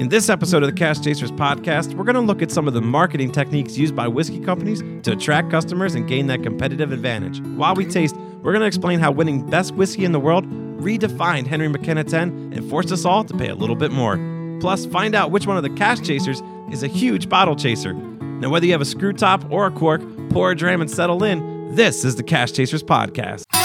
In this episode of the Cask Chasers podcast, we're going to look at some of the marketing techniques used by whiskey companies to attract customers and gain that competitive advantage. While we taste, we're going to explain how winning best whiskey in the world redefined Henry McKenna 10 and forced us all to pay a little bit more. Plus, find out which one of the Cask Chasers is a huge bottle chaser. Now, whether you have a screw top or a cork, pour a dram and settle in, this is the Cask Chasers podcast.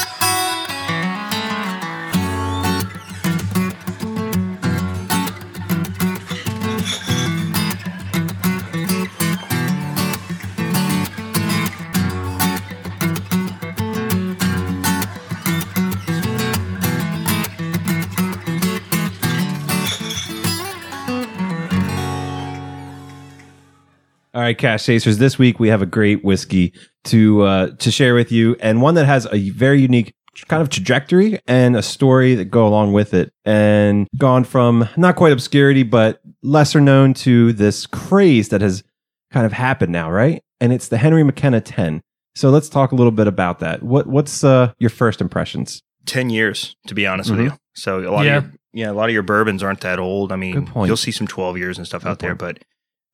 Right, Cask Chasers. This week we have a great whiskey to uh, to share with you, and one that has a very unique kind of trajectory and a story that go along with it, and gone from not quite obscurity, but lesser known to this craze that has kind of happened now, right? And it's the Henry McKenna 10. So let's talk a little bit about that. What what's uh, your first impressions? 10 years to be honest Mhm. with you so a lot Yeah. of your yeah a lot of your bourbons aren't that old i mean you'll see some 12 years and stuff Good out there but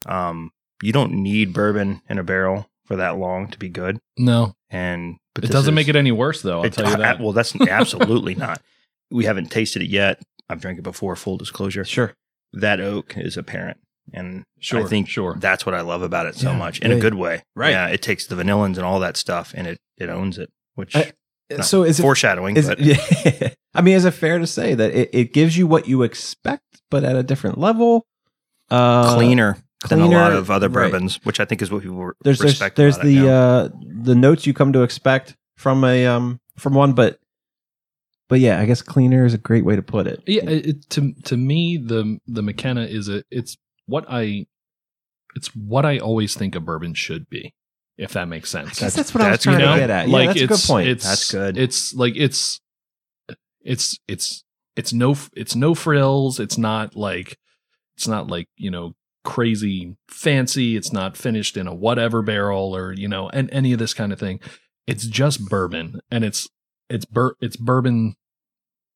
um you don't need bourbon in a barrel for that long to be good No, and but it doesn't is- make it any worse, though. I'll it- tell you I- that. well that's absolutely not we haven't tasted it yet i've drank it before full disclosure Sure. that oak is apparent and Sure, i think sure. that's what i love about it so Yeah, much in yeah. a good way Right. yeah it takes the vanillins and all that stuff and it it owns it which I- So is it foreshadowing Is, but yeah. I mean, is it fair to say that it, it gives you what you expect, but at a different level? Uh, cleaner, than a lot of other right. bourbons, which I think is what people re- There's there's, respect. there's about it the uh, the notes you come to expect from a um from one, but but yeah, I guess cleaner is a great way to put it. yeah, it, it- to to me, the the McKenna is a it's what I it's what I always think a bourbon should be, if that makes I sense. guess that's what I was that's- trying you know, to get at. Yeah, like that's a good point. It's That's good. It's like it's it's it's it's no it's no frills. It's not like it's not like you know crazy fancy. It's not finished in a whatever barrel or you know and any of this kind of thing. It's just bourbon, and it's it's bur it's bourbon.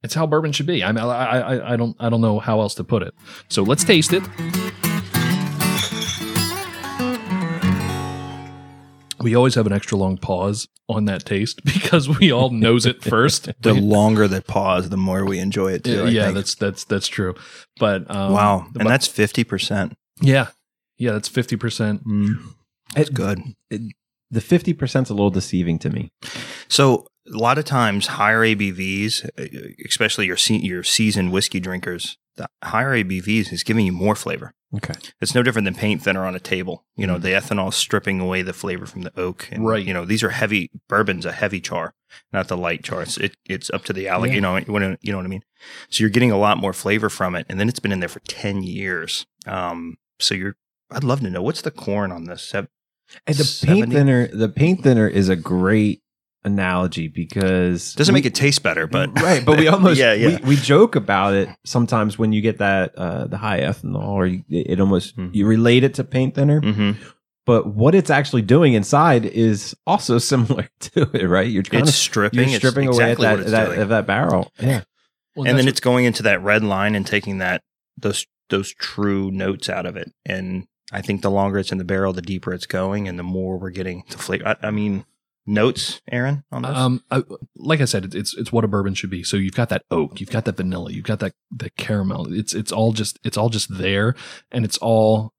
It's how bourbon should be. I mean, I, I I don't I don't know how else to put it. So let's taste it. We always have an extra long pause on that taste because we all nose it first. the longer the pause, the more we enjoy it too. Yeah, that's that's that's true. But um, wow, and that's fifty percent. Yeah, yeah, that's fifty percent. That's It- good. The 50% is a little deceiving to me. So a lot of times, higher ABVs, uh, especially your se- your seasoned whiskey drinkers, the higher ABVs is giving you more flavor. Okay. It's no different than paint thinner on a table. You know, the ethanol is stripping away the flavor from the oak. And, Right. You know, these are heavy bourbon's a heavy char, not the light char. It's it, it's up to the alley. Yeah. You know, you know, you know what I mean. So you're getting a lot more flavor from it, and then it's been in there for ten years. Um, so you're. I'd love to know what's the corn on this. Sev- And the paint thinner, the paint thinner is a great analogy because Doesn't we- make it taste better, but right, but we almost yeah, yeah. We, we joke about it sometimes when you get that uh, the high ethanol, or you, it almost Mhm. you relate it to paint thinner. hmm But what it's actually doing inside is also similar to it, right? You're kind it's of stripping. you're It's stripping away exactly at that that, of that barrel. Yeah, Well, and then that's it's going into that red line and taking that those those true notes out of it. And I think the longer it's in the barrel, the deeper it's going, and the more we're getting to flavor. I, I mean, notes, Aaron, on this. Um, I, like I said, it's, it's it's what a bourbon should be. So you've got that oak, you've got that vanilla, you've got that the caramel. It's it's all just it's all just there, and it's all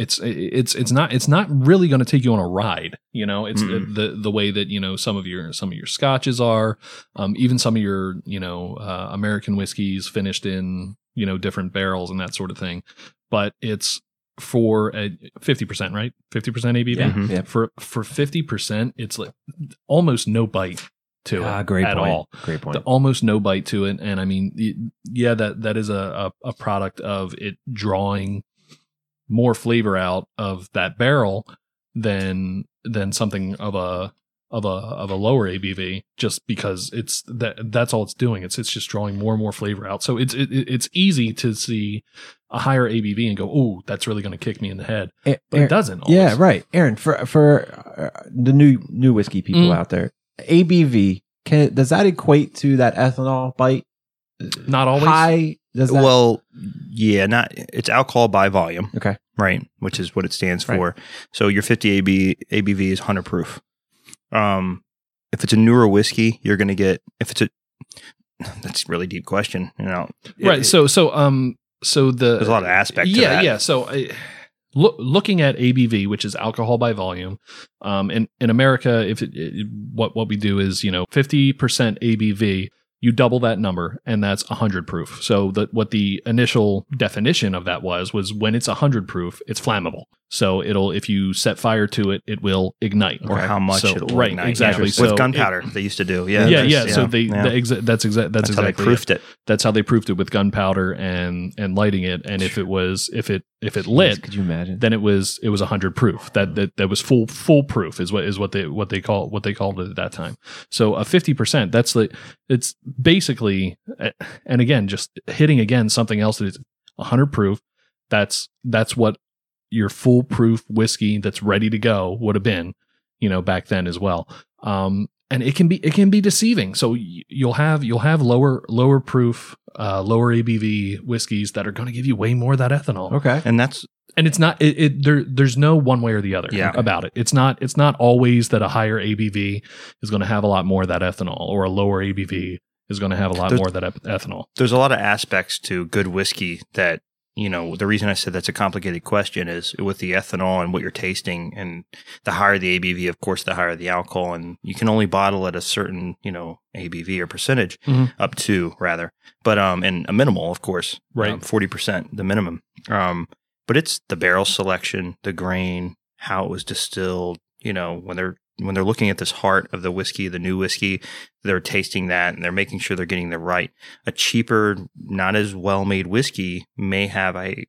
it's it's it's not it's not really going to take you on a ride. You know, it's the, Mm-mm. the the way that you know some of your some of your scotches are, um, even some of your you know uh, American whiskeys finished in you know different barrels and that sort of thing. But it's for a fifty percent, right? Fifty percent ABV yeah, Mhm. yeah. for for 50% it's like almost no bite to Ah, it great at point. all Great point. The- almost no bite to it and i mean yeah that that is a, a a product of it drawing more flavor out of that barrel than than something of a of a of a lower ABV just because it's that that's all it's doing. It's it's just drawing more and more flavor out. So it's it, it's easy to see a higher ABV and go, oh, that's really going to kick me in the head, but Aaron- it doesn't. Always. Yeah, right. Aaron, for for uh, the new new whiskey people Mm. out there, ABV can does that equate to that ethanol bite? Not always. High Does that, well, yeah, not it's alcohol by volume, okay. right? Which is what it stands Right. for. So your 50 AB ABV is 100 proof. Um, if it's a newer whiskey, you're going to get if it's a that's a really deep question. You know, right. It- So so um so the there's a lot of aspect. To yeah that. yeah. So I, loo- looking at ABV, which is alcohol by volume, um, in in America, if it, it, what what we do is you know fifty percent ABV. You double that number, and that's 100 proof. So, the, what the initial definition of that was was when it's 100 proof, it's flammable. So, it'll if you set fire to it, it will ignite. Or how much So- it'll right, ignite. exactly. Yeah. So with gunpowder, they used to do. Yeah, Yeah, yeah. that's- So they, yeah. the exa- that's exactly that's, that's how they exactly it it. that's how they proved it with gunpowder and and lighting it and if it was if it if it lit Could you imagine? then it was it was 100 proof that that, that was full full proof is what is what they what they call what they called it at that time so a 50% that's the it's basically and again just hitting again something else that is 100 proof that's that's what your foolproof whiskey that's ready to go would have been you know back then as well. Um and it can be it can be deceiving. So you'll have you'll have lower lower proof uh lower abv whiskeys that are going to give you way more of that ethanol. Okay. And that's and it's not it, it there there's no one way or the other Yeah. about it. It's not it's not always that a higher abv is going to have a lot more of that ethanol or a lower abv is going to have a lot There's- more of that ethanol. there's a lot of aspects to good whiskey that you know the reason i said that's a complicated question is with the ethanol and what you're tasting and the higher the abv of course the higher the alcohol and you can only bottle at a certain you know abv or percentage Mhm. up to rather but um and a minimal of course Right. um, 40% the minimum um but it's the barrel selection the grain how it was distilled you know when they're when they're looking at this heart of the whiskey the new whiskey they're tasting that and they're making sure they're getting the right a cheaper, not as well made whiskey may have a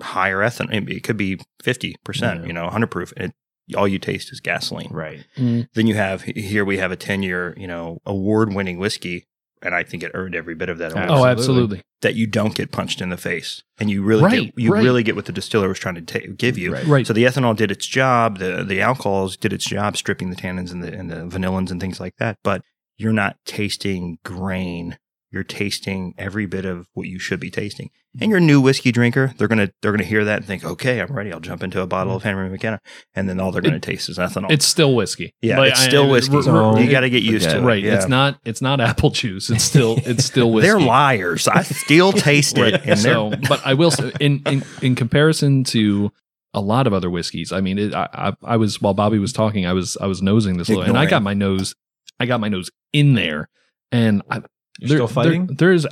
higher ethanol. It could be 50%, Yeah. you know, 100 proof. And it, all you taste is gasoline. Right. Mm. Then you have, here we have a 10 year, you know, award winning whiskey. And I think it earned every bit of that award oh Absolutely. absolutely that you don't get punched in the face. And you really Right, get, you right. really get what the distiller was trying to ta- give you. Right. right So the ethanol did its job. The the alcohols did its job, stripping the tannins and the and the vanillins and things like that. But you're not tasting grain. You're tasting every bit of what you should be tasting. And mm-hmm. you're new whiskey drinker. They're gonna they're gonna hear that and think, okay, I'm ready. I'll jump into a bottle of mm-hmm. Henry McKenna, and then all they're gonna taste is ethanol. it's still whiskey yeah, Like, it's still I- whiskey. So- you got to get used forget to it. it. right Yeah. it's not it's not apple juice it's still it's still whiskey They're liars. I still taste it. Right. So, but I will say, in, in in comparison to a lot of other whiskeys, I mean, it, I, I I was while Bobby was talking, I was I was nosing this, little, and I got my nose, I got my nose in there, and I, You're there- still fighting? There, there's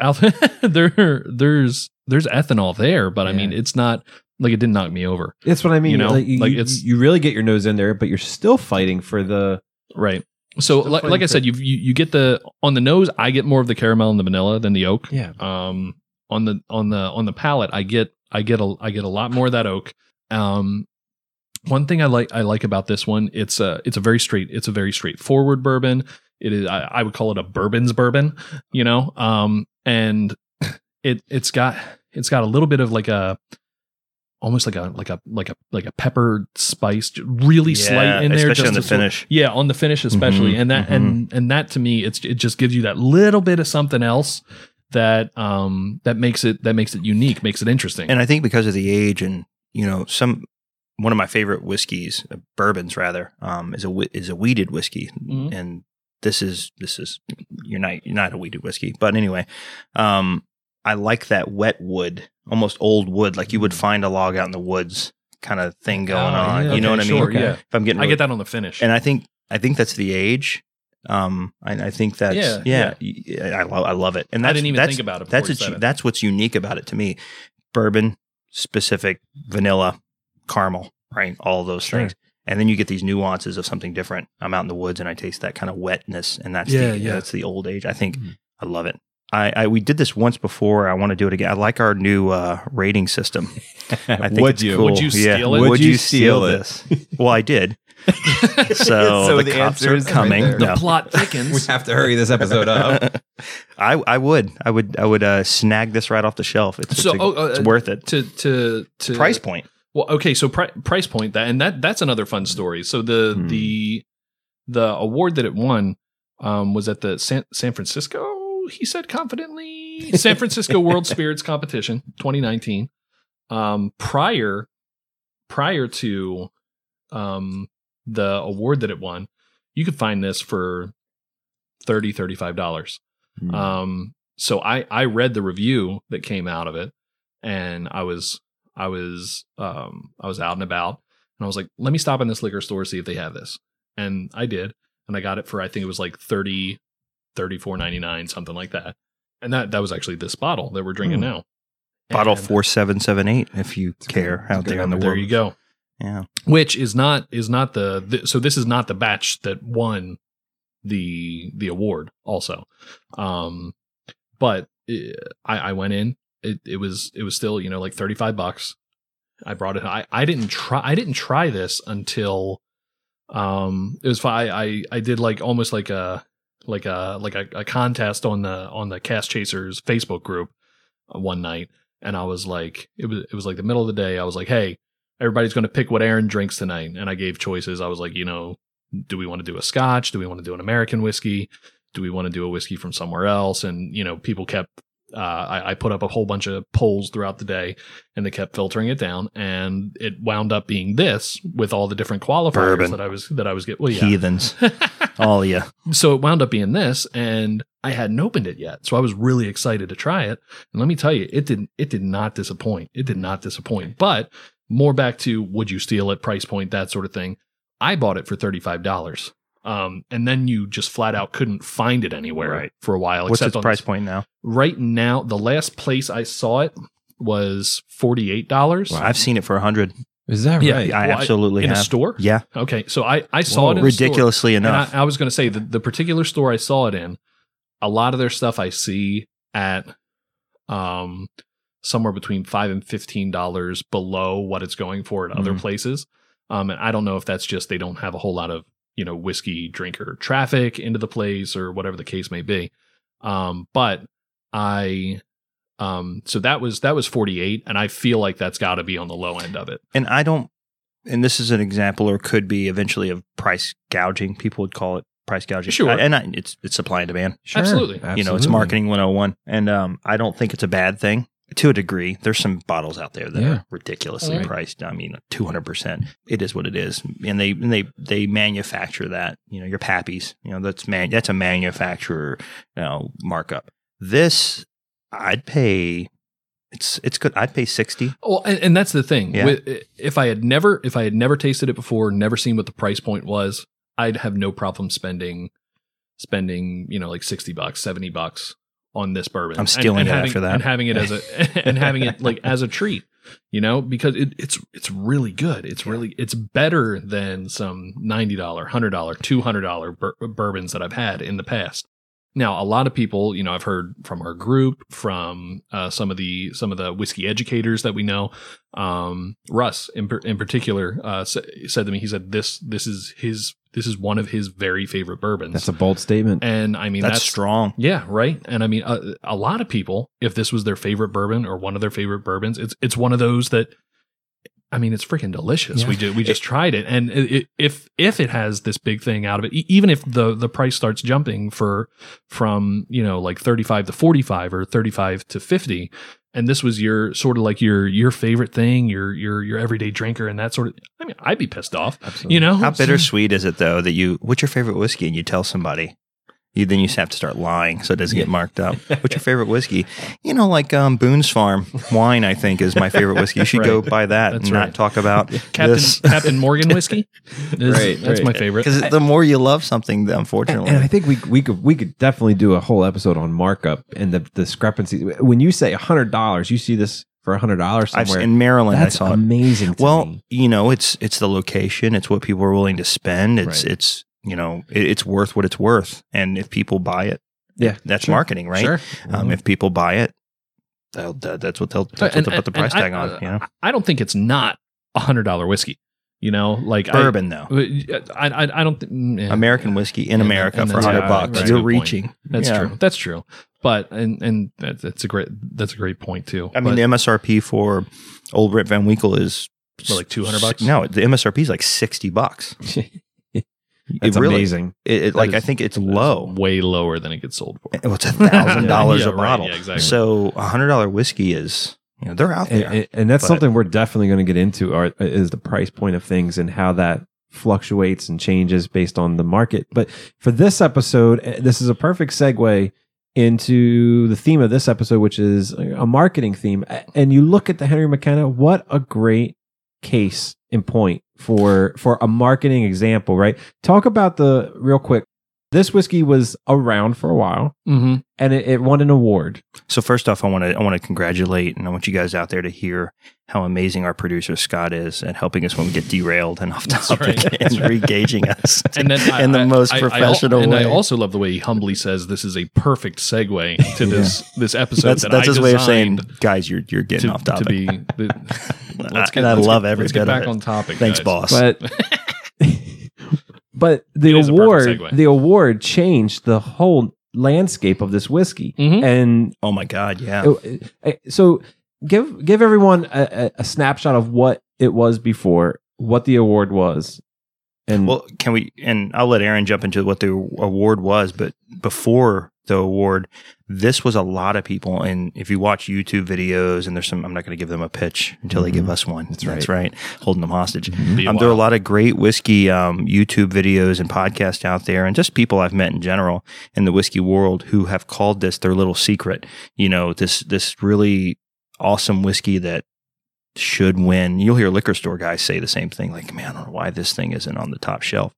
there there's there's ethanol there, but I mean, it's not like it didn't knock me over, That's what I mean. You know, like, you, like, you- it's- you really get your nose in there, but you're still fighting for the. right? So, like, like I said, you, you you get the on the nose, I get more of the caramel and the vanilla than the oak. Yeah. um on the on the on the palate i get i get a i get a lot more of that oak um one thing i like i like about this one it's a it's a very straight it's a very straightforward bourbon. It is i, I would call it a bourbon's bourbon you know? Um and it it's got it's got a little bit of like a almost like a like a like a like a pepper spice really Yeah, slight in there especially just on the to sort- finish. yeah on the finish especially. Mhm, and that and and that to me it's it just gives you that little bit of something else that um that makes it that makes it unique makes it interesting. And I think because of the age and you know some one of my favorite whiskeys, uh, bourbons rather, um, is a is a wheated whiskey, Mhm. and this is this is you're not you're not a wheated whiskey, but anyway, um, I like that wet wood, almost old wood, like you would find a log out in the woods kind of thing going Oh, on. yeah, you know okay, what I mean? yeah If I'm getting i get that on the finish and I think I think that's the age. Um, I, I think that's Yeah, yeah, yeah. I, lo- I love it, and I that's, didn't even that's, think about it That's a- it. that's what's unique about it to me. Bourbon specific, vanilla, caramel, right? All those Sure. things, and then you get these nuances of something different. I'm out in the woods and I taste that kind of wetness, and that's Yeah, the, yeah. that's the old age. I think Mhm. I love it. I, I we did this once before. I want to do it again. I like our new uh, rating system. I think Would it's you? cool. Would you Yeah. steal it? Would, Would you you steal steal this? well, I did. So, So the, the cops answer are is right coming. the plot thickens. we have to hurry this episode up. I I would I would I would uh, snag this right off the shelf. It's, So, it's, a- oh, uh, it's worth it. to to to Price point. Well, okay, so pri- price point that and that that's another fun story. So the Hmm. the the award that it won um, was at the San San Francisco. He said confidently San Francisco World Spirits Competition 2019. Um, prior prior to um, the award that it won, you could find this for 30 $35. Hmm. Um, so I I read the review that came out of it, and I was I was um I was out and about, and I was like, let me stop in this liquor store see if they have this, and I did, and I got it for I think it was like 30 34.99 something like that, and that that was actually this bottle that we're drinking Hmm. now. Bottle And four seven seven eight, if you care, out there in the number. There you go. Yeah, Which is not is not the, the so this is not the batch that won the the award also. Um but uh, I I went in it it was it was still, you know, like 35 bucks. I brought it I I didn't try I didn't try this until um it was fi- I I I did like almost like a like a like a, a contest on the on the Cask Chasers Facebook group uh, one night and I was like it was it was like the middle of the day I was like hey everybody's going to pick what Aaron drinks tonight. And I gave choices. I was like, you know, do we want to do a scotch? Do we want to do an American whiskey? Do we want to do a whiskey from somewhere else? And, you know, people kept, uh, I, I put up a whole bunch of polls throughout the day and they kept filtering it down. And it wound up being this with all the different qualifiers Bourbon. that I was, that I was getting. Well, yeah. heathens, all you. so it wound up being this and I hadn't opened it yet. So I was really excited to try it. And let me tell you, it didn't it did not disappoint. It did not disappoint. But more back to would you steal it, price point, that sort of thing. I bought it for $35. Um, and then you just flat out couldn't find it anywhere Right. for a while. What's except its price this- point now? Right now, the last place I saw it was $48. I've seen it for a hundred. Is that Yeah, right? I Well, absolutely in a store? Yeah, Okay. So I, I saw Whoa. it in a store. ridiculously And enough. I, I was going to say the, the particular store I saw it in, a lot of their stuff I see at um somewhere between five and fifteen dollars below what it's going for at other Mhm. places. Um, and I don't know if that's just they don't have a whole lot of you know whiskey drinker traffic into the place or whatever the case may be. Um, but I um so that was that was 48 and I feel like that's got to be on the low end of it. and I don't. And this is an example, or could be eventually of price gouging. People would call it price gouging. Sure. I- and I, it's it's supply and demand. Sure. Absolutely. You know, it's marketing 101. And um, I don't think it's a bad thing to a degree. There's some bottles out there that Yeah. are ridiculously Right. priced. I mean, 200%. It is what it is. And they and they they manufacture that. You know, your Pappies, you know, that's man that's a manufacturer, you know, markup. This I'd pay it's it's good. I'd pay 60. Well, and, and that's the thing. Yeah. With, if I had never, if I had never tasted it before, never seen what the price point was, I'd have no problem spending, spending, you know, like sixty bucks, seventy bucks on this bourbon. I'm And- stealing and it having, after that. and having it as a, and having it like as a treat, you know, because it, it's it's really good. It's really it's better than some ninety dollar, hundred dollar, two hundred dollar bur- bourbons that I've had in the past. Now, a lot of people, you know, I've heard from our group, from uh, some of the some of the whiskey educators that we know. Um, Russ, in, per- in particular, uh, sa- said to me, he said this this is his this is one of his very favorite bourbons. That's a bold statement. and I mean that's, that's, strong. yeah, right. And I mean, a, a lot of people, if this was their favorite bourbon or one of their favorite bourbons, it's it's one of those that, I mean, it's freaking delicious. Yeah. We did, we just tried it, and it, it, if if it has this big thing out of it, e- even if the the price starts jumping for from you know like thirty five to forty five or thirty five to fifty, and this was your sort of like your your favorite thing, your your your everyday drinker, and that sort of, I mean, I'd be pissed off, Absolutely. you know. How bittersweet is it though that you what's your favorite whiskey and you tell somebody? You then you have to start lying so it doesn't get marked up. What's your favorite whiskey? You know, like um, Boone's Farm wine. I think is my favorite whiskey. You should go buy that That's and right. not talk about Captain this. Captain Morgan whiskey, is, Right, that's right. my favorite. Because the more you love something, unfortunately, And I think we we could we could definitely do a whole episode on markup and the discrepancy. When you say hundred dollars, you see this for hundred dollars I've somewhere. in Maryland. That's I saw it. amazing. To Well, me. you know, it's it's the location, it's what people are willing to spend. It's Right. it's you know, it, it's worth what it's worth, and if people buy it, yeah, that's sure. marketing, right? Sure. Um, if people buy it, that's what they'll, that's what they'll put the price tag I, on. You know, I don't think it's not a hundred dollar whiskey. You know, like bourbon though, I, I, I, I don't. Th- mm, yeah. American whiskey in And- America and for hundred yeah, bucks, that's a you're good point. reaching. That's Yeah. true. That's true. But and and that's, a great that's a great point too. I mean, the MSRP for Old Rip Van Winkle is like 200 bucks? No, the MSRP is like sixty bucks. It's it really, amazing. It, it- That like I think it's It's low. way lower than it gets sold for. Well, It's a thousand dollars Yeah, a right, bottle. yeah, exactly. So a hundred dollar whiskey is you know they're out and, there. and- and that's But- something we're definitely going to get into are, is the price point of things and how that fluctuates and changes based on the market but for this episode eh, this is a perfect segue into the theme of this episode which is a marketing theme and you look at the henry mckenna what a great case in point for for a marketing example right? Talk about the real quick this whiskey was around for a while Mm-hmm. and it, it won an award So first off, I want to I want to congratulate and I want you guys out there to hear how amazing our producer Scott is at helping us when we get derailed and off topic right. and regaging us And then I- in the I- most I- I al- professional and way. I also love the way he humbly says this is a perfect segue to this this episode. that's that that's I his way of saying, guys, you're you're getting to, off topic. to be. The, let's get, and I let's love get, every let's get back on topic. Thanks, guys. boss. but but the It is a perfect award the award changed the whole landscape of this whiskey Mhm. and oh my god, yeah. it- it- so give give everyone a, a- a snapshot of what it was before what the award was and Well, can we? And I'll let Aaron jump into what the award was. But before the award, this was a lot of people. And if you watch YouTube videos, and there's some, I'm not going to give them a pitch until they give Mhm. us one. That's right. That's right. Holding them hostage. Be a Um, there are a lot of great whiskey um, YouTube videos and podcasts out there, and just people I've met in general in the whiskey world who have called this their little secret. You know, this this really awesome whiskey that should win. You'll hear liquor store guys say the same thing, like, "Man, I don't know why this thing isn't on the top shelf,"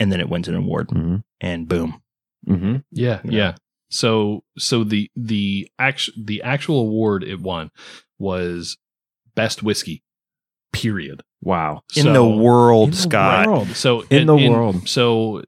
and then it wins an award, Mhm. and boom. Mhm. Yeah, Yeah. yeah. So so the the actual the actual award it won was best whiskey. Period. wow In So- the world, In the Scott. world. So In the world. So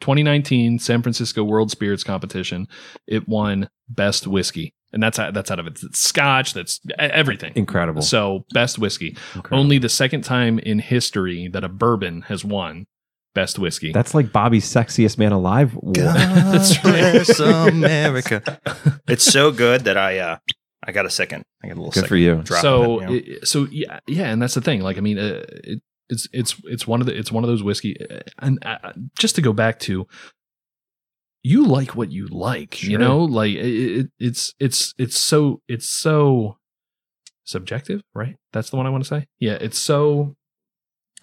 2019 San Francisco World Spirits Competition, it won best whiskey, and that's out- that's out of it. It's Scotch. That's everything. incredible, So best whiskey. Incredible. Only the second time in history that a bourbon has won best whiskey. that's like bobby's sexiest man alive. That's God right. bless America. It's so good that I uh, I got a second. I got a little good second. for you drop so of it, you know? so yeah yeah and that's the thing like i mean uh, it, it's it's it's one of the it's one of those whiskey uh, and uh, just to go back to you like what you like you know like it, it, it's it's it's so it's so subjective right that's the one i want to say yeah it's so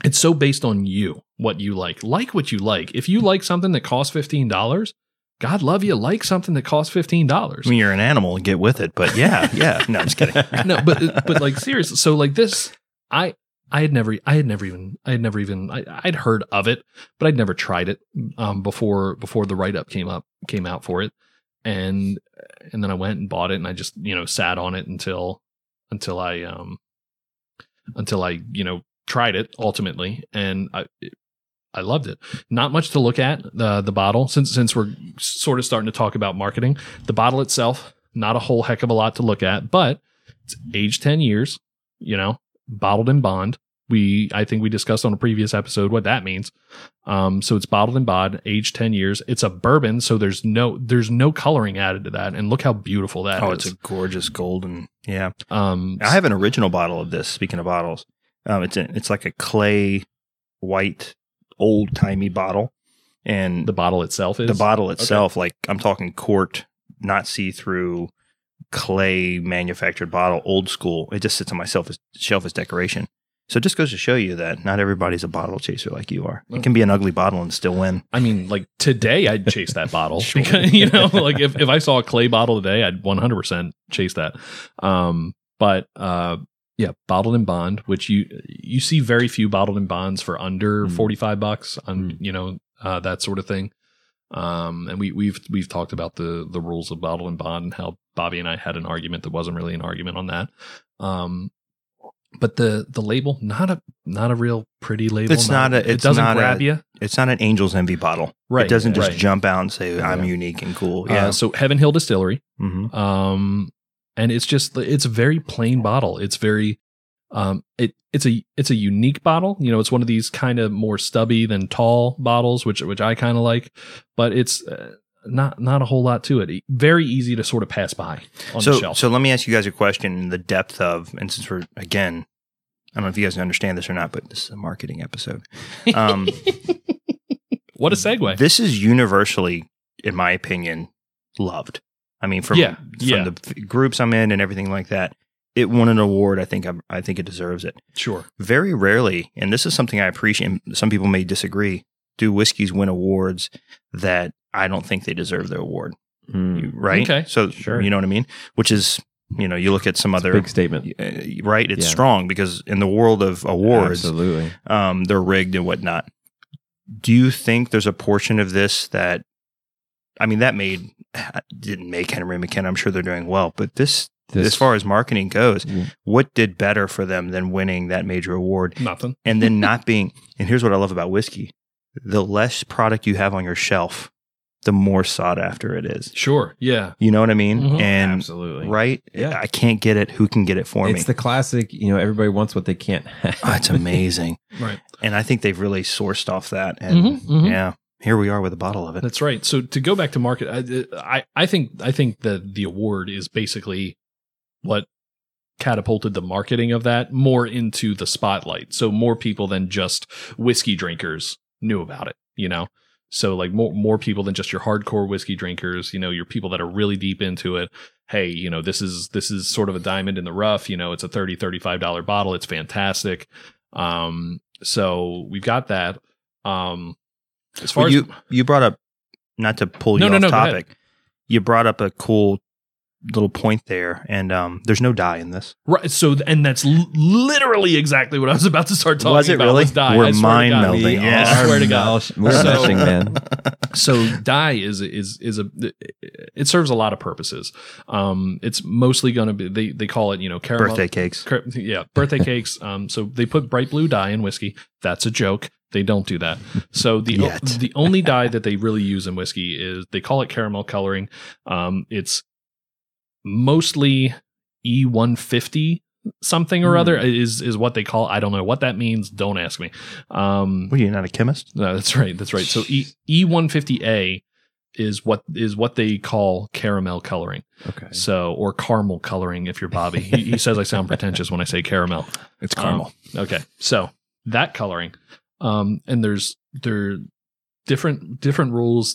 it's so based on you what you like like what you like if you like something that costs $15 god love you like something that costs $15 I mean, you're an animal, get with it. But yeah, yeah. No, I'm just kidding. no, but but like seriously, so like this, I I had never I had never even I had never even I, I'd heard of it, but I'd never tried it um before before the write up came up came out for it, and and then I went and bought it, and I just you know sat on it until until I um until I you know tried it ultimately, and I. I loved it. Not much to look at the the bottle since since we're sort of starting to talk about marketing. The bottle itself, not a whole heck of a lot to look at, but it's aged 10 years, you know, bottled in bond. We, I think we discussed on a previous episode what that means. Um, so it's bottled in bond, aged 10 years. It's a bourbon. So there's no, there's no coloring added to that. And look how beautiful that is. oh, it's a gorgeous golden. Yeah, um, I have an original bottle of this. Speaking of bottles, um, it's a, it's like a clay white old timey bottle, and the bottle itself is the bottle itself, like I'm talking quart, not see through clay manufactured bottle, old school. It just sits on my shelf as, shelf as decoration. So it just goes to show you that not everybody's a bottle chaser like you are. It can be an ugly bottle and still win. I mean, like today, I'd chase that bottle Sure. because you know, like if, if I saw a clay bottle today, I'd 100 percent chase that. Um, but uh, yeah, bottled in bond, which you you see very few bottled in bonds for under Mm. 45 bucks on Mm. you know uh, that sort of thing. Um, and we we've we've talked about the the rules of bottled in bond and how Bobby and I had an argument that wasn't really an argument on that. Um, but the the label not a not a real pretty label. It's not a- it doesn't not grab a- you. It's not an Angel's Envy bottle. Right. It doesn't just right. jump out and say, I'm Yeah. unique and cool. Uh, Yeah. so Heaven Hill Distillery. hmm Um, and it's just it's a very plain bottle. It's very um it it's a it's a unique bottle. You know, it's one of these kind of more stubby than tall bottles, which which I kind of like. But it's uh, not not a whole lot to it. Very easy to sort of pass by on the So, shelf. so let me ask you guys a question in the depth of, and since we're, again, I don't know if you guys understand this or not, but this is a marketing episode. Um, What a segue. This is universally, in my opinion, loved. I mean, from Yeah, from yeah. the groups I'm in and everything like that, it won an award. I think I'm, I think it deserves it. Sure. Very rarely, and this is something I appreciate. and Some people may disagree. Do whiskeys win awards that I don't think they deserve the award? Mm. Right? Okay. So Sure. you know what I mean? Which is, you know, you look at some It's a other. big statement. uh, right, it's Yeah. strong because in the world of awards, Absolutely. um, they're rigged and whatnot. Do you think there's a portion of this that, I mean, that made didn't make Henry McKenna? I'm sure they're doing well, but this, This- as far as marketing goes, Yeah. what did better for them than winning that major award Nothing. and then not being? And here's what I love about whiskey: the less product you have on your shelf, the more sought after it is. Sure. Yeah. You know what I mean? Mhm. And Absolutely. right, Yeah. I can't get it. Who can get it for it's me? It's the classic, you know, everybody wants what they can't have. Oh, it's amazing. Right. and I think they've really sourced off that. And Mhm, mhm. yeah, here we are with a bottle of it. That's right. So to go back to market, I, I, I think I think that the award is basically what catapulted the marketing of that more into the spotlight. So more people than just whiskey drinkers knew about it. You know, so like more more people than just your hardcore whiskey drinkers. You know, your people that are really deep into it. Hey, you know, this is this is sort of a diamond in the rough. You know, it's a 30 35 dollar bottle. It's fantastic. Um, so we've got that. Um, as far Well, as you you brought up not to pull No, you no, off no, topic. You brought up a cool little point there, and um, there's no dye in this. Right. So, and that's l- literally exactly what I was about to start talking Was it about. really? Was dye. We're I swear to mind God. melding. We I swear to God. We're So- meshing, man. So dye is is is a it serves a lot of purposes. Um, it's mostly going to be they they call it you know caramel Birthday cakes. Cur- yeah, birthday cakes. Um, so they put bright blue dye in whiskey. That's a joke. They don't do that. So the Yet. the only dye that they really use in whiskey is they call it caramel coloring. Um, it's mostly E one fifty something or Hmm. other is is what they call. I don't know what that means. Don't ask me. Um, What are you not a chemist? no, that's right. That's right. So E E one fifty A is what is what they call caramel coloring. Okay. So or caramel coloring if you're Bobby. he, he says I sound pretentious when I say caramel. It's Um, caramel. Okay, so that coloring, um, and there's there different different rules.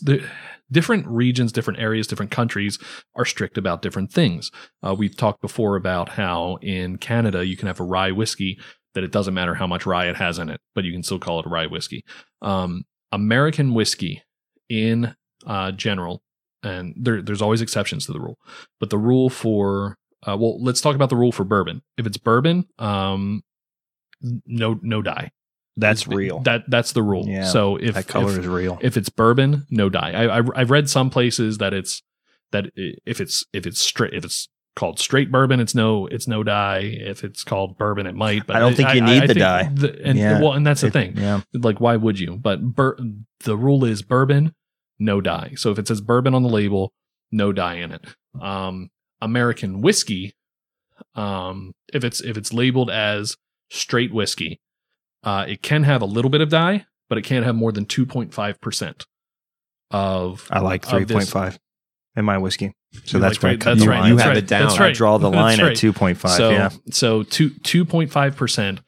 Different regions, different areas, different countries are strict about different things. Uh, we've talked before about how in Canada you can have a rye whiskey that it doesn't matter how much rye it has in it, but you can still call it a rye whiskey. Um, American whiskey, in uh, general, and there, there's always exceptions to the rule, but the rule for uh, well, let's talk about the rule for bourbon. If it's bourbon, um, no no dye. That's real. That that's the rule. Yeah, so if that color if, is real. if it's bourbon, no dye. I, I I've read some places that it's that if it's if it's straight if it's called straight bourbon, it's no it's no dye. If it's called bourbon, it might. But I don't think you need the think dye. the- and Yeah. well, and that's the It- thing. Yeah. Like, why would you? But bur- the rule is bourbon, no dye. So if it says bourbon on the label, no dye in it. Um, American whiskey, um, if it's if it's labeled as straight whiskey, uh, it can have a little bit of dye, but it can't have more than two point five percent of. I like of three this- point five in my whiskey. So that's like where I cut that's the right, line. You have right, it down. That's I draw the line right. at two point five. So yeah. so two two point five percent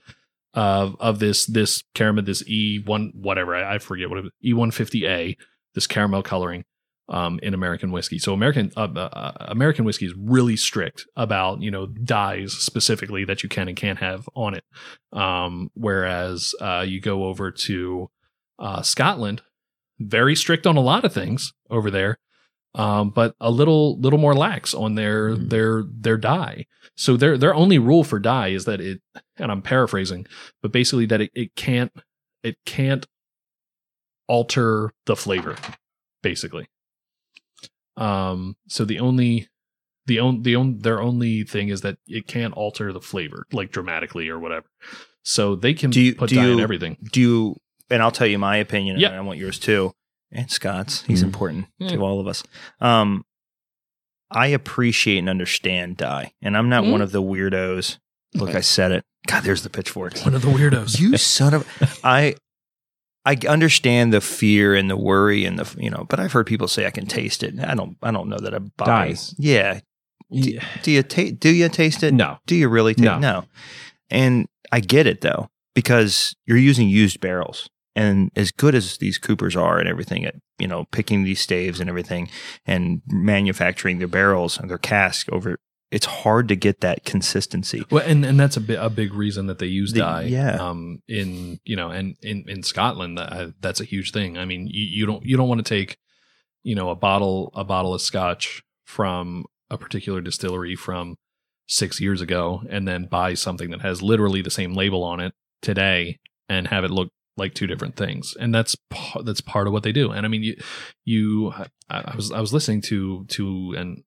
of of this this caramel this E one whatever I, I forget what it E one fifty A this caramel coloring um, in American whiskey. So American uh, uh, American whiskey is really strict about you know dyes specifically that you can and can't have on it. Um, whereas uh, you go over to uh, Scotland, very strict on a lot of things over there. Um, but a little little more lax on their Mm. their their dye. So their their only rule for dye is that it, and I'm paraphrasing, but basically that it, it can't it can't alter the flavor, basically. Um. So the only the on, the on, their only thing is that it can't alter the flavor like dramatically or whatever. So they can Do you- put do dye in you- everything. Do you? And I'll tell you my opinion. Yeah. And I want yours too. And Scott's. He's Mhm. important Yeah. to all of us. Um, I appreciate and understand dye, and I'm not Mhm. one of the weirdos. Look, I said it. God, there's the pitchfork. One of the weirdos. You son of I I understand the fear and the worry and the you know, but I've heard people say I can taste it. I don't I don't know that I buy. Dyes. Yeah. Do, do you taste do you taste it? No. Do you really taste No. no. And I get it though, because you're using used barrels. And as good as these Coopers are and everything at, you know, picking these staves and everything and manufacturing their barrels and their casks over, it's hard to get that consistency. Well, and, and that's a, bi- a big reason that they use The- dye. yeah. Um, in you know, and in in Scotland, uh, that's a huge thing. I mean, you, you don't you don't want to take, you know, a bottle a bottle of Scotch from a particular distillery from six years ago, and then buy something that has literally the same label on it today, and have it look like two different things. And that's that's part of what they do. And I mean, you you I, I was I was listening to to an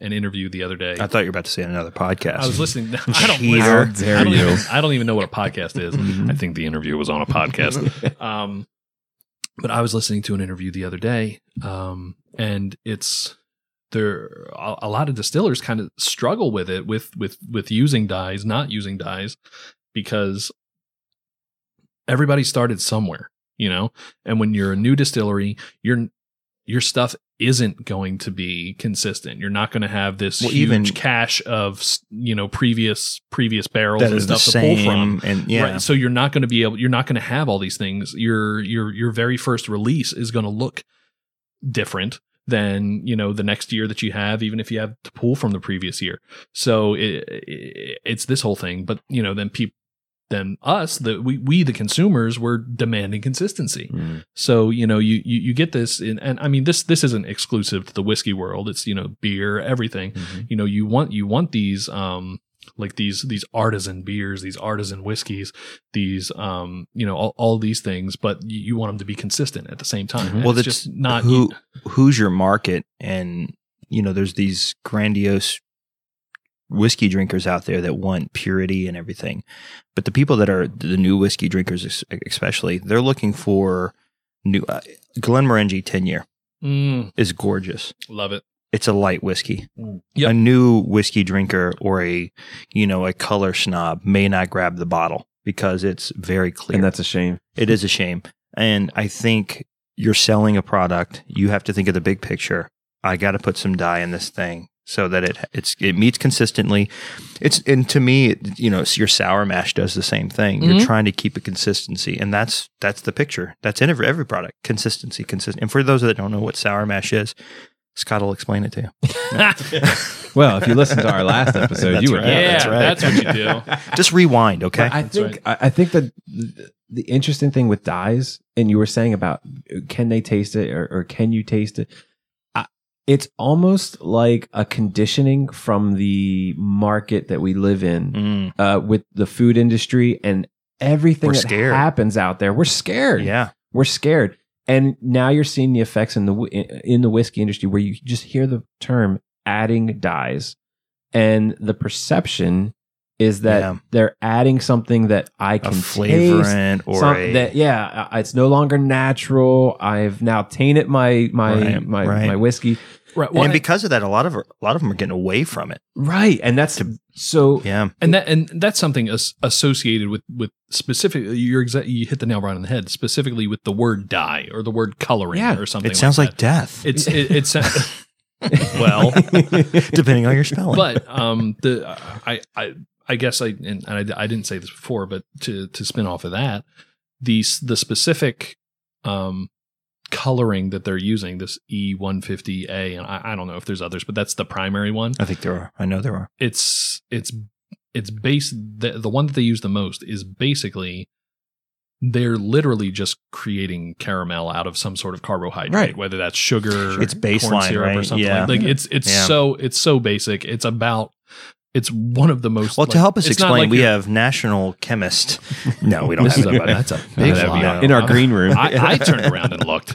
an interview the other day. I thought you were about to say another podcast. I was listening. I don't Cheater. listen. I don't, you. even, I don't even know what a podcast is. Mhm. I think the interview was on a podcast. Um, but I was listening to an interview the other day, um, and it's there. A, a lot of distillers kind of struggle with it, with with with using dyes, not using dyes, because everybody started somewhere, you know. And when you're a new distillery, your your stuff isn't going to be consistent. You're not going to have this Well, huge even- cache of you know previous previous barrels and stuff to pull from. And yeah. Right. So you're not going to be able. You're not going to have all these things. Your your your very first release is going to look different than you know the next year that you have, even if you have to pull from the previous year. So it, it, it's this whole thing. But you know, then people, then us, that we we the consumers were demanding consistency. Mm. So you know, you you, you get this, in, and I mean this this isn't exclusive to the whiskey world. It's you know beer, everything Mhm. you know you want you want these um like these these artisan beers these artisan whiskeys these um you know all, all these things but you, you want them to be consistent at the same time Mhm. Well, it's that's just not who who's your market, and you know, there's these grandiose whiskey drinkers out there that want purity and everything, but the people that are the new whiskey drinkers, especially, they're looking for new. Uh, Glenmorangie ten year Mm, is gorgeous. love it It's a light whiskey. Yep. A new whiskey drinker or a you know a color snob may not grab the bottle because it's very clear. And that's a shame. It is a shame. And I think you're selling a product. You have to think of the big picture. I got to put some dye in this thing so that it it's it meets consistently. It's and to me, it- you know, your sour mash does the same thing. You're trying to keep a consistency, and that's that's the picture. That's in every, every product. Consistency, consistent. And for those that don't know what sour mash is, Scott will explain it to you. Well, if you listen to our last episode, That's you would right. yeah that's right. that's what you do Just rewind, okay? But I That's think I, I think that the, the interesting thing with dyes, and you were saying about uh, can they taste it or, or can you taste it? It's almost like a conditioning from the market that we live in Mm, uh, with the food industry and everything We're that scared. happens out there. We're scared. yeah, we're scared. And now you're seeing the effects in the in the whiskey industry where you just hear the term adding dyes, and the perception is that Yeah. they're adding something that I can taste. flavorant or some- a that yeah, uh, it's no longer natural. I've now tainted my my Right, my right. my whiskey. Right well, and because of that, a lot of a lot of them are getting away from it. Right, and that's so. Yeah, and that and that's something as, associated with with specific you're exa- you hit the nail right on the head specifically with the word dye or the word coloring Yeah, or something it sounds like, that. death. it's it, it's well depending on your spelling. but um the I I I guess I and I, I didn't say this before, but to to spin off of that, the the specific um coloring that they're using this E150A and I, I don't know if there's others, but that's the primary one. I think there are. I know there are. It's it's it's based the the one that they use the most is basically they're literally just creating caramel out of some sort of carbohydrate, Right. whether that's sugar, It's corn baseline, syrup, or something Yeah. like, like it's it's Yeah. so it's so basic. It's about it's one of the most Well, like, to help us explain, like we have national chemist. No, we don't have is anybody. that's a big That'd lie. our- in our I'm- green room. I, I turned around and looked.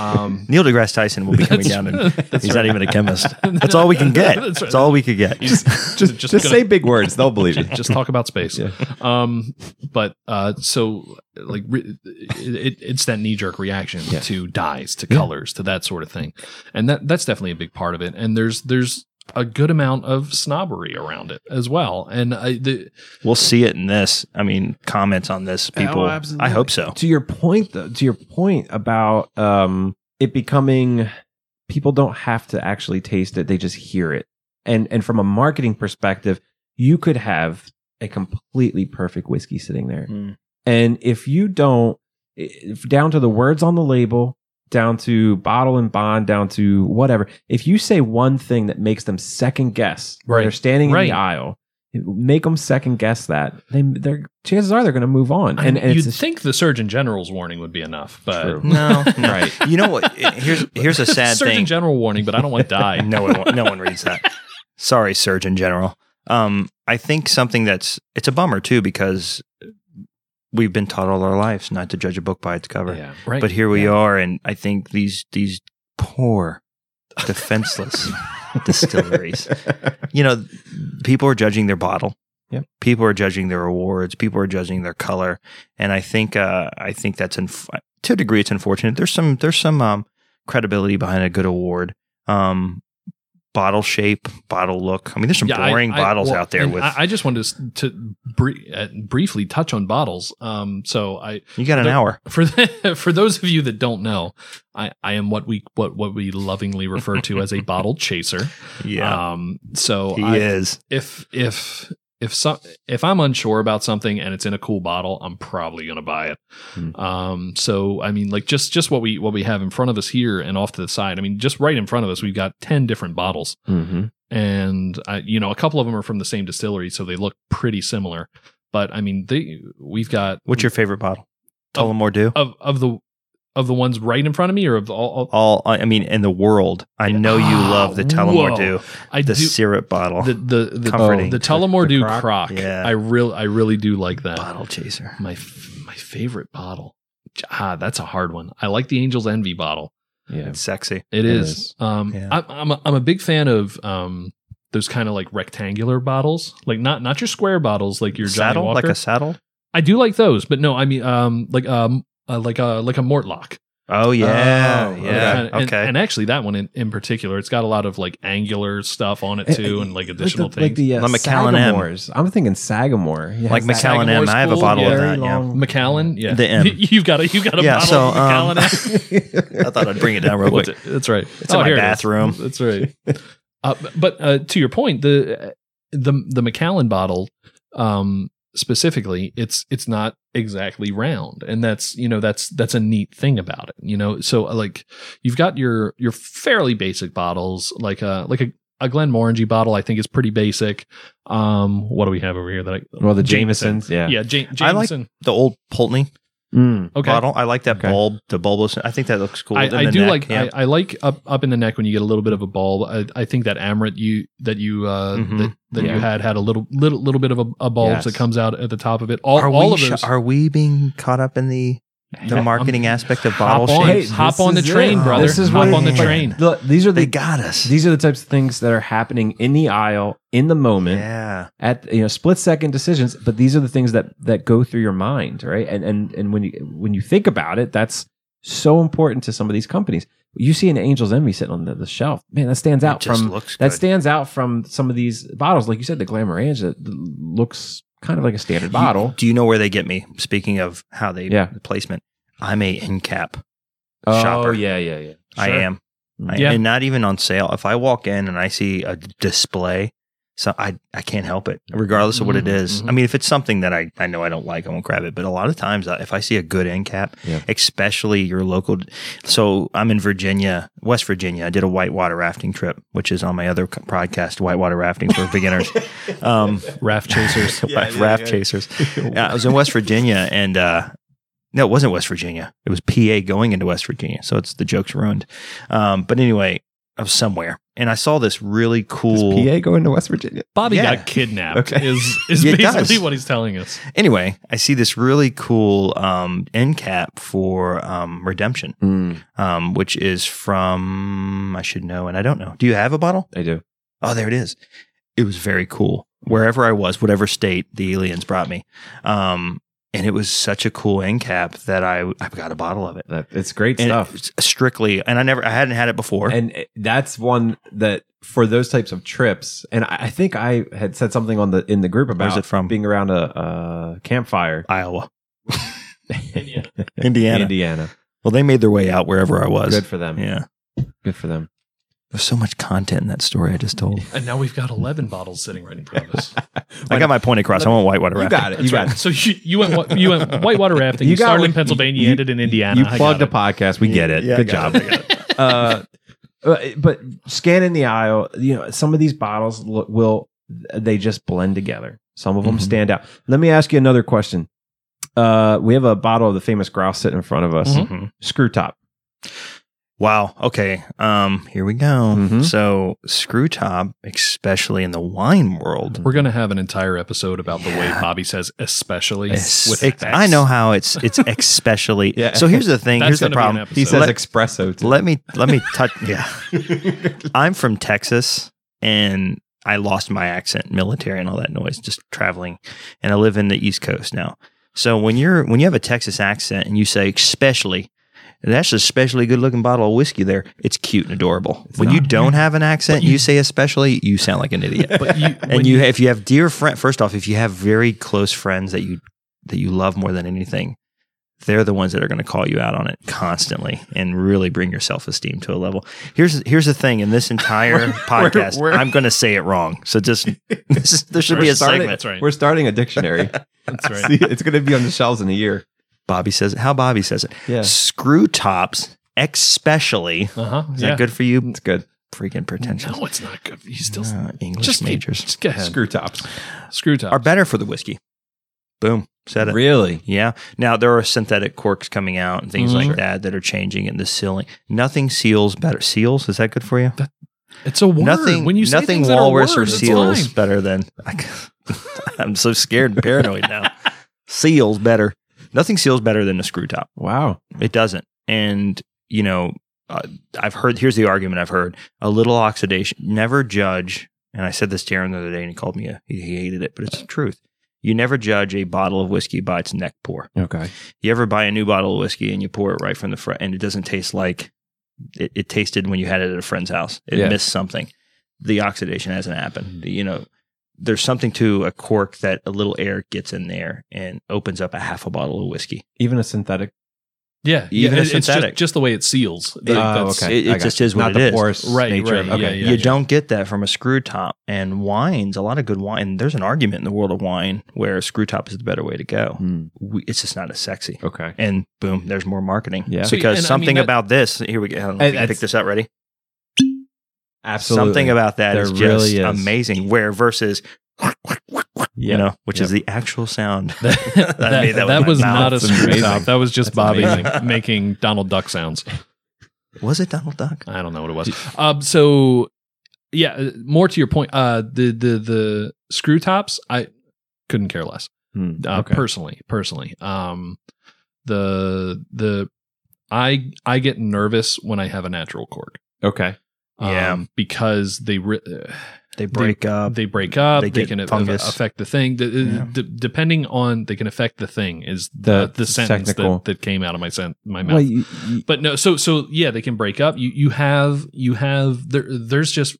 Um, Neil deGrasse Tyson will be coming down, and he's right. not even a chemist. That's all we can get. That's That's, all we could get. he's just just just, gonna- say big words; they'll believe it. just talk about space. Yeah. Um, but uh, so like re- it, it's that knee jerk reaction Yeah. to dyes, to Yeah. colors, to that sort of thing, and that that's definitely a big part of it. And there's there's a good amount of snobbery around it as well. And I, the, We'll see it in this. I mean, comments on this, people. Oh. I hope so. to your point though to your point about um it becoming people don't have to actually taste it they just hear it and and from a marketing perspective you could have a completely perfect whiskey sitting there Mm. and if you don't if- down to the words on the label, down to bottle and bond, down to whatever. If you say one thing that makes them second guess, Right. they're standing in the aisle, make them second guess that. They, they're chances are they're going to move on. And, and you'd it's think the Surgeon General's warning would be enough, but True. No, Right. You know what? Here's here's a sad Surgeon thing. General warning, but I don't want to die. no one no one reads that. Sorry, Surgeon General. Um, I think something that's it's a bummer too because we've been taught all our lives not to judge a book by its cover. yeah. right. But here we Yeah. are, and I think these these poor, defenseless distilleries. You know, people are judging their bottle. Yep. People are judging their awards. People are judging their color, and I think uh, I think that's inf- to a degree it's unfortunate. There's some there's some um, credibility behind a good award. Um, bottle shape, bottle look. I mean, there's some Yeah, boring I- bottles well, out there with. I, I just wanted to, to brie- uh, briefly touch on bottles. Um, so I you got an the- hour. for the, for those of you that don't know, I, I am what we what what we lovingly refer to as a bottle chaser. Um, so he I, is. if if if some if I'm unsure about something and it's in a cool bottle, I'm probably going to buy it. Hmm. Um, so I mean, like just just what we what we have in front of us here and off to the side. I mean, just right in front of us, we've got ten different bottles, hmm and I, you know, a couple of them are from the same distillery, so they look pretty similar. But I mean, they we've got What's your favorite bottle? Tullamore Dew. of of the of the ones right in front of me, or of all, all All I mean, in the world, I know you Ah, love the Tullamore whoa. Dew, I the do syrup bottle, the the the, Comforting. the Tullamore The Dew crock? crock. Yeah. I really I really do like that. bottle chaser. My f- my favorite bottle. Ah, that's a hard one. I like the Angel's Envy bottle. Yeah. It's sexy. It It is. is. Um, Yeah. I'm I'm a, I'm a big fan of um those kind of like rectangular bottles, like not not your square bottles, like your Johnny saddle, Walker. like a saddle. I do like those, but no, I mean um like um uh, like a like a Mortlach. Oh yeah, Oh, yeah. And- and, okay. And, actually, that one in, in particular, it's got a lot of like angular stuff on it too, and like additional like the, like things. the uh, Like Macallan M. Sagamores. I'm thinking Sagamore. Yeah, like Sag- Macallan M. Sagamore's I have a bottle yeah. of Very that. Yeah. long- Macallan, yeah, The M. you've got a you've got a Yeah, bottle so, of Macallan. um, M. I thought I'd bring it down real quick. That's right. It's in my here bathroom. That's right. Uh, but uh, to your point, the the the Macallan bottle, um, specifically, it's it's not exactly round, and that's you know that's that's a neat thing about it. You know, so uh, like you've got your your fairly basic bottles, like a like a a Glenmorangie bottle, I think is pretty basic. Um, what do we have over here? That I, Well, the Jamesons. Yeah. yeah, ja- I like- Jameson. The old Pulteney Mm. okay, bottle. I like that Okay. bulb, the bulbous. I think that looks cool. I, I do neck, like yeah. I, I like up up in the neck when you get a little bit of a bulb. I, I think that Amrut you that you uh Mhm. that, that Yeah. you had had a little little little bit of a, a bulb Yes. that comes out at the top of it. All, are all we of sh- those. are we being caught up in the the marketing I'm- aspect of hop bottle on, shapes? hop on the train, it. brother. This is hop on the it- train. Look, these are the They got us. these are the types of things that are happening in the aisle in the moment yeah. at you know split second decisions but these are the things that that go through your mind right and and and when you when you think about it that's so important to some of these companies you see an angel's envy sitting on the, the shelf man that stands out it just from looks that good. stands out from some of these bottles like you said the Glenmorangie that looks kind of like a standard You- bottle do you know where they get me? Speaking of how they Yeah. the placement, I'm a end cap. oh shopper. yeah yeah yeah I Sure. am. I, Yeah. And not even on sale. If I walk in and I see a display, so I I can't help it, regardless of what it Mhm, is. mhm. I mean, if it's something that I, I know I don't like, I won't grab it. But a lot of times, uh, if I see a good end cap, Yeah. especially your local, so I'm in Virginia, West Virginia. I did a whitewater rafting trip, which is on my other podcast, whitewater rafting for beginners. Um, Raft chasers. Yeah, yeah, raft yeah. chasers. Yeah, I was in West Virginia, and uh, no, it wasn't West Virginia. It was PA going into West Virginia. So it's the joke's ruined. Um, but anyway, I was somewhere, and I saw this really cool. Does PA going to West Virginia Bobby Yeah. got kidnapped. Okay. Is is It basically does. what he's telling us. Anyway, I see this really cool um, end cap for um, Redemption, mm, um, which is from I should know, and I don't know. Do you have a bottle? I do Oh, there it is. It was very cool. Wherever I was, whatever state the aliens brought me, um, and it was such a cool end cap that I I've got a bottle of it. that, it's great And stuff it's strictly, and I never, I hadn't had it before. and that's one that for those types of trips and I, I think i had said something on the in the group about it from? being around a, a campfire Iowa, Indiana. Indiana. indiana Well, they made their way out wherever I was. good for them Yeah. good for them There's so much content in that story I just told. And now we've got 11 bottles sitting right in front of us. I got my point across. I want whitewater You rafting. got it. You got it. So you, you went wa- you went whitewater rafting. You, You started in Pennsylvania, you you- ended in Indiana. You plugged the got it. podcast. We get it. Yeah, I Good got job. it. uh, but- but scanning the aisle, you know, some of these bottles will they just blend together. Some of them Mhm. stand out. Let me ask you another question. Uh, we have a bottle of the famous grouse sitting in front of us. Mhm. Mhm. Screw top. Wow. Okay. Um. Here we go. Mhm. So screw top, especially in the wine world. We're going to have an entire episode about the way Bobby says, especially es- with ex- X. I know how it's it's especially. Yeah. So here's the thing. That's here's the gonna be an problem. He says Let- espresso. Too. Let me let me touch. Yeah. I'm from Texas, and I lost my accent, military, and all that noise, just traveling. And I live in the East Coast now. So when you're when you have a Texas accent and you say especially, that's a especially good looking bottle of whiskey there. It's cute and adorable. when you don't have an accent, you, you- say especially, you sound like an idiot. But you, and you, if you have dear friend, first off, if you have very close friends that you that you love more than anything, they're the ones that are going to call you out on it constantly and really bring your self esteem to a level. Here's here's the thing: in this entire podcast, we're- I'm going to say it wrong. So just this is, there should be a starting- segment. That's right. We're starting a dictionary. That's right. See, it's going to be on the shelves in a year. Bobby says it. How Bobby says it. Yeah, Screw tops, especially. Uh huh. Is Yeah. that good for you? it's good. Freaking pretentious. No, it's not good. You still Uh, English just majors Just go ahead. Screw tops. Screw top. are better for the whiskey. Boom. Said it. Really? Yeah. Now there are synthetic corks coming out and things Mhm. like that that are changing in the sealing. Nothing seals better. Seals is that good for you? It's a word. Nothing. when you say nothing things that are walrus or seals better than. I'm so scared and paranoid now. Seals better. Nothing seals better than a screw top. Wow. It doesn't. And you know, uh, I've heard. Here's the argument I've heard: a little oxidation. Never judge. And I said this to Aaron the other day, and he called me a. He, he hated it, but it's the truth. You never judge a bottle of whiskey by its neck pour. Okay. You ever buy a new bottle of whiskey and you pour it right from the front, and it doesn't taste like it, it tasted when you had it at a friend's house. It Yeah. missed something. The oxidation hasn't happened. You know, there's something to a cork that a little air gets in there and opens up a half a bottle of whiskey. Even a synthetic. Yeah, Even yeah, a it- it's synthetic. just, just the way it seals. It- Like, oh, that's- okay. it- it just you. is what Not it the is. porous Right, nature. right, Okay. yeah, yeah. you don't get that from a screw top. And wines, a lot of good wine. There's an argument in the world of wine where a screw top is the better way to go. Hmm. We, it's just not as sexy. Okay. And boom, there's more marketing. Yeah. So, because and I something mean, that- about this. Here we go. I don't know if And you can pick this up. Ready? Absolutely. Something about that There is just really is. amazing. Where versus, you Yeah. know, which is the actual sound. that, I made that, that with my was not a That's screw top. That was just That's Bobby amazing. making Donald Duck sounds. Was it Donald Duck? I don't know what it was. Um, so yeah, uh, more to your point, uh, the the the screw tops, I couldn't care less. Hmm. Uh, Okay. Personally, personally, um, the the I I get nervous when I have a natural cork. Okay. Yeah. um, because they re- uh, They break up. they break up. they They, can fungus. affect the thing. The- Yeah. d- depending on, they can affect the thing. Is The the the sentence that, that came out of my sen- my mouth. Well, you, you- but no, so so yeah, they can break up. You you have you have there. There's just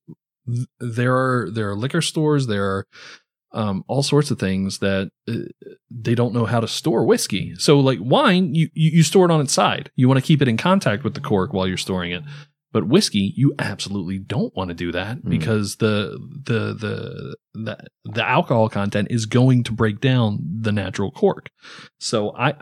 there are there are liquor stores. There are um, all sorts of things that uh, they don't know how to store whiskey. So like wine, you you store it on its side. You want to keep it in contact with the cork while you're storing it. But whiskey, you absolutely don't want to do that Mm. because the, the the the the alcohol content is going to break down the natural cork. So I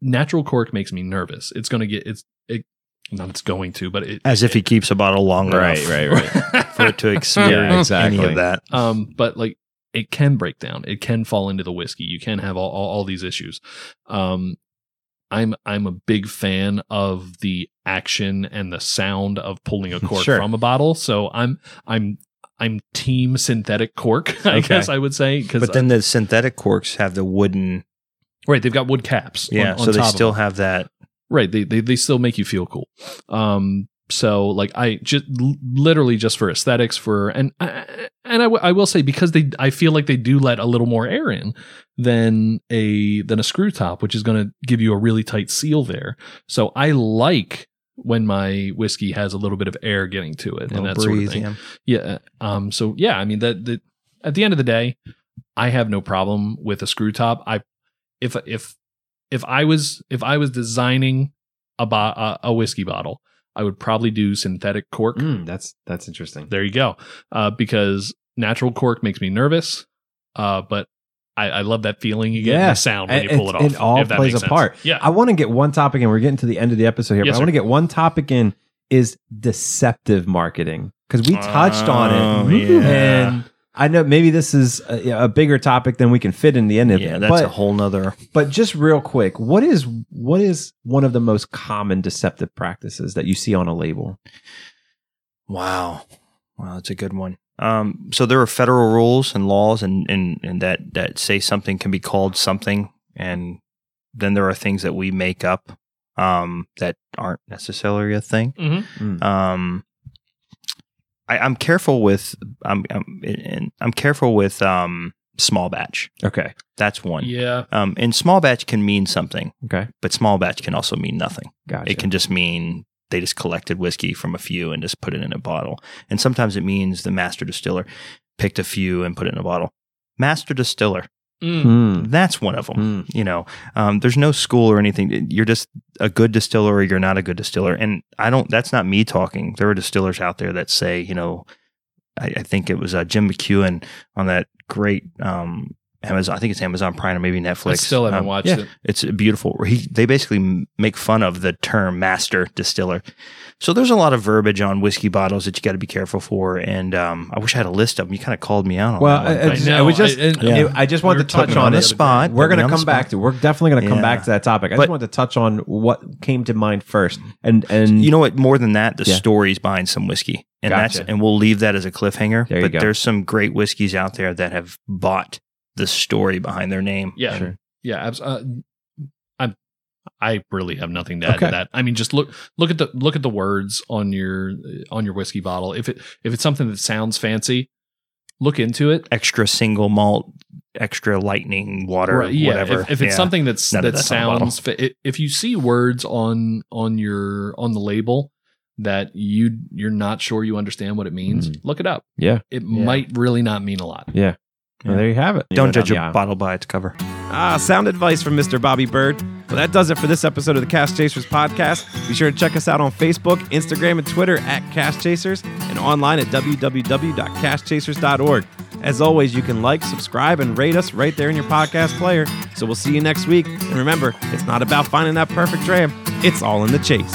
natural cork makes me nervous. It's going to get it's it not it's going to, but it as if he keeps a bottle longer Right, enough right, right. for it to experience any exactly. of that. um, but like it can break down. It can fall into the whiskey. You can have all, all, all these issues. Um, I'm I'm a big fan of the action and the sound of pulling a cork Sure. from a bottle. So I'm I'm I'm team synthetic cork. I Okay. guess I would say because But then the synthetic corks have the wooden. right they've got wood caps. Yeah, on so they still have that. right they, they they still make you feel cool um so like i just literally just for aesthetics for and I- and I, w- I will say because they i feel like they do let a little more air in than a than a screw top which is going to give you a really tight seal there so i like when my whiskey has a little bit of air getting to it and that sort of thing yeah. yeah. Um. So yeah, I mean that. that at the end of the day, I have no problem with a screw top. I if if if I was if I was designing a bo- a, a whiskey bottle, I would probably do synthetic cork. Mm, that's that's interesting. There you go. Uh, because natural cork makes me nervous. Uh, but I, I love that feeling you get in Yeah. the sound when you pull it off. it all if that plays makes a part. Yeah. I want to get one topic, and we're getting to the end of the episode here. Yes, but I want to get one topic in is deceptive marketing because we touched on Oh, it, yeah. and I know maybe this is a, a bigger topic than we can fit in the end of Yeah, it. that's but, a whole nother. but just real quick, what is what is one of the most common deceptive practices that you see on a label? Wow, wow, that's a good one. Um, so there are federal rules and laws, and, and and that that say something can be called something, and then there are things that we make up um, that aren't necessarily a thing. Mhm. Um, I, I'm careful with I'm I'm I'm careful with um, small batch. Okay, That's one. Yeah. Um, and small batch can mean something, okay, but small batch can also mean nothing. gotcha. It can just mean they just collected whiskey from a few and just put it in a bottle. And sometimes it means the master distiller picked a few and put it in a bottle. Master distiller, Mm. Hmm. that's one of them. Hmm. You know, um, there's no school or anything. You're just a good distiller or you're not a good distiller. And I don't, that's not me talking. There are distillers out there that say, you know, I, I think it was uh, Jim McEwan on that great um, Amazon, I think it's Amazon Prime or maybe Netflix. I still haven't Um, watched yeah. it. it's beautiful. He they basically make fun of the term master distiller. So there's a lot of verbiage on whiskey bottles that you got to be careful for. And um, I wish I had a list of them. You kind of called me out on Well, that. one, I, I, I was just I- and- I, I just wanted We to touch on on the it. spot. We're gonna come back to. We're definitely gonna come Yeah. back to that topic. I But- just wanted to touch on what came to mind first, and and you know what? More than that, the Yeah. stories behind some whiskey, and that's and we'll leave that as a cliffhanger. There you but go. there's some great whiskeys out there that have bought the story behind their name. Yeah. Sure. Yeah. abs- Uh, I I really have nothing to add Okay. to that. I mean, just look look at the look at the words on your on your whiskey bottle. If it if it's something that sounds fancy, look into it. Extra single malt, extra lightning water, Right, yeah. whatever. If, if it's Yeah. something that's None that that's on the bottle. sounds, fa- if you see words on on your on the label that you you're not sure you understand what it means, Mm. look it up. Yeah. It Yeah. might really not mean a lot. yeah. Well, there you have it. You don't judge a aisle. bottle by its cover. Ah, sound advice from Mr. Bobby Bird. Well, that does it for this episode of the Cask Chasers podcast. Be sure to check us out on Facebook, Instagram, and Twitter at Cask Chasers and online at www.caskchasers.org. As always, you can like, subscribe, and rate us right there in your podcast player. So we'll see you next week. And remember, it's not about finding that perfect dram, it's all in the chase.